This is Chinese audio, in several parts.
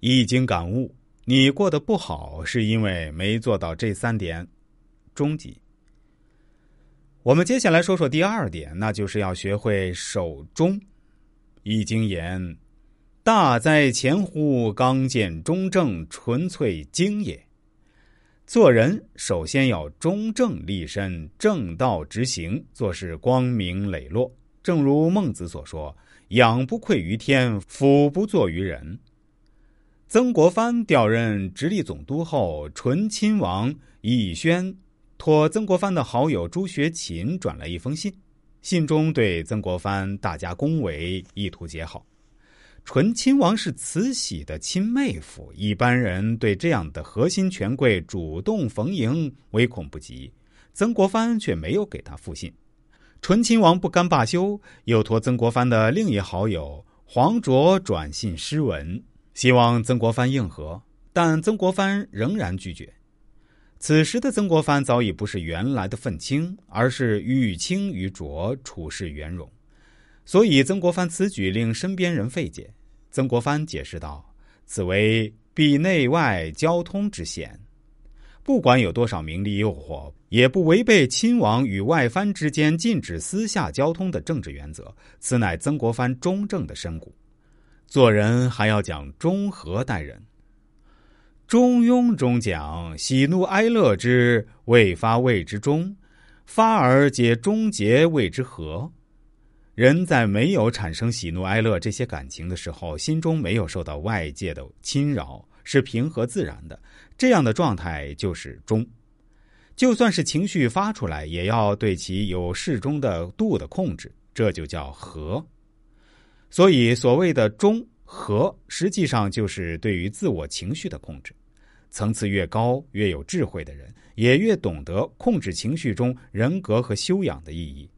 易经感悟，你过得不好，是因为没做到这三点。终极。我们接下来说说第二点，那就是要学会守中。易经言：“大哉前乎，刚健中正，纯粹精也。”做人首先要中正立身，正道直行，做事光明磊落。正如孟子所说：“仰不愧于天，俯不怍于人。”曾国藩调任直隶总督后，醇亲王奕轩托曾国藩的好友朱学勤转了一封信，信中对曾国藩大加恭维，意图结好。醇亲王是慈禧的亲妹夫，一般人对这样的核心权贵主动逢迎，唯恐不及。曾国藩却没有给他复信。醇亲王不甘罢休，又托曾国藩的另一好友黄卓转信诗文。希望曾国藩应和，但曾国藩仍然拒绝。此时的曾国藩早已不是原来的愤青，而是欲清于浊，处事圆融。所以曾国藩此举令身边人费解。曾国藩解释道：“此为避内外交通之险，不管有多少名利诱惑，也不违背亲王与外藩之间禁止私下交通的政治原则。此乃曾国藩中正的深谷。”做人还要讲中和待人。中庸中讲：喜怒哀乐之未发谓之中，发而皆终结谓之和。人在没有产生喜怒哀乐这些感情的时候，心中没有受到外界的侵扰，是平和自然的。这样的状态就是中。就算是情绪发出来，也要对其有适中的度的控制，这就叫和。所以，所谓的中和，实际上就是对于自我情绪的控制。层次越高、越有智慧的人，也越懂得控制情绪中人格和修养的意义。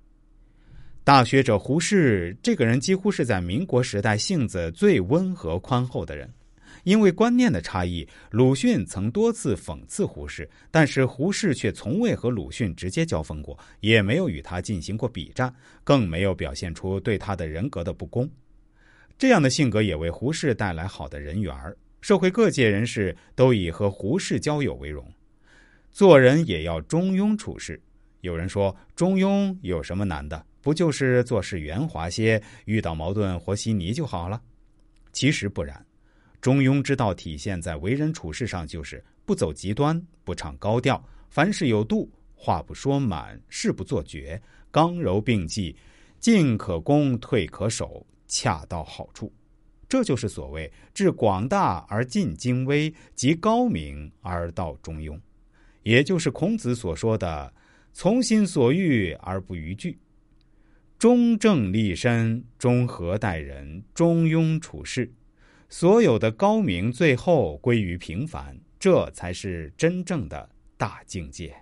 大学者胡适，这个人几乎是在民国时代性子最温和宽厚的人。因为观念的差异，鲁迅曾多次讽刺胡适，但是胡适却从未和鲁迅直接交锋过，也没有与他进行过比战，更没有表现出对他的人格的不公。这样的性格也为胡适带来好的人缘社会各界人士都以和胡适交友为荣。做人也要中庸处事。有人说中庸有什么难的？不就是做事圆滑些，遇到矛盾和稀泥就好了？其实不然。中庸之道体现在为人处事上，就是不走极端，不唱高调，凡事有度，话不说满，事不做绝，刚柔并济，进可攻，退可守。恰到好处，这就是所谓至广大而尽精微，极高明而道中庸，也就是孔子所说的“从心所欲而不逾矩，中正立身，中和待人，中庸处事”。所有的高明最后归于平凡，这才是真正的大境界。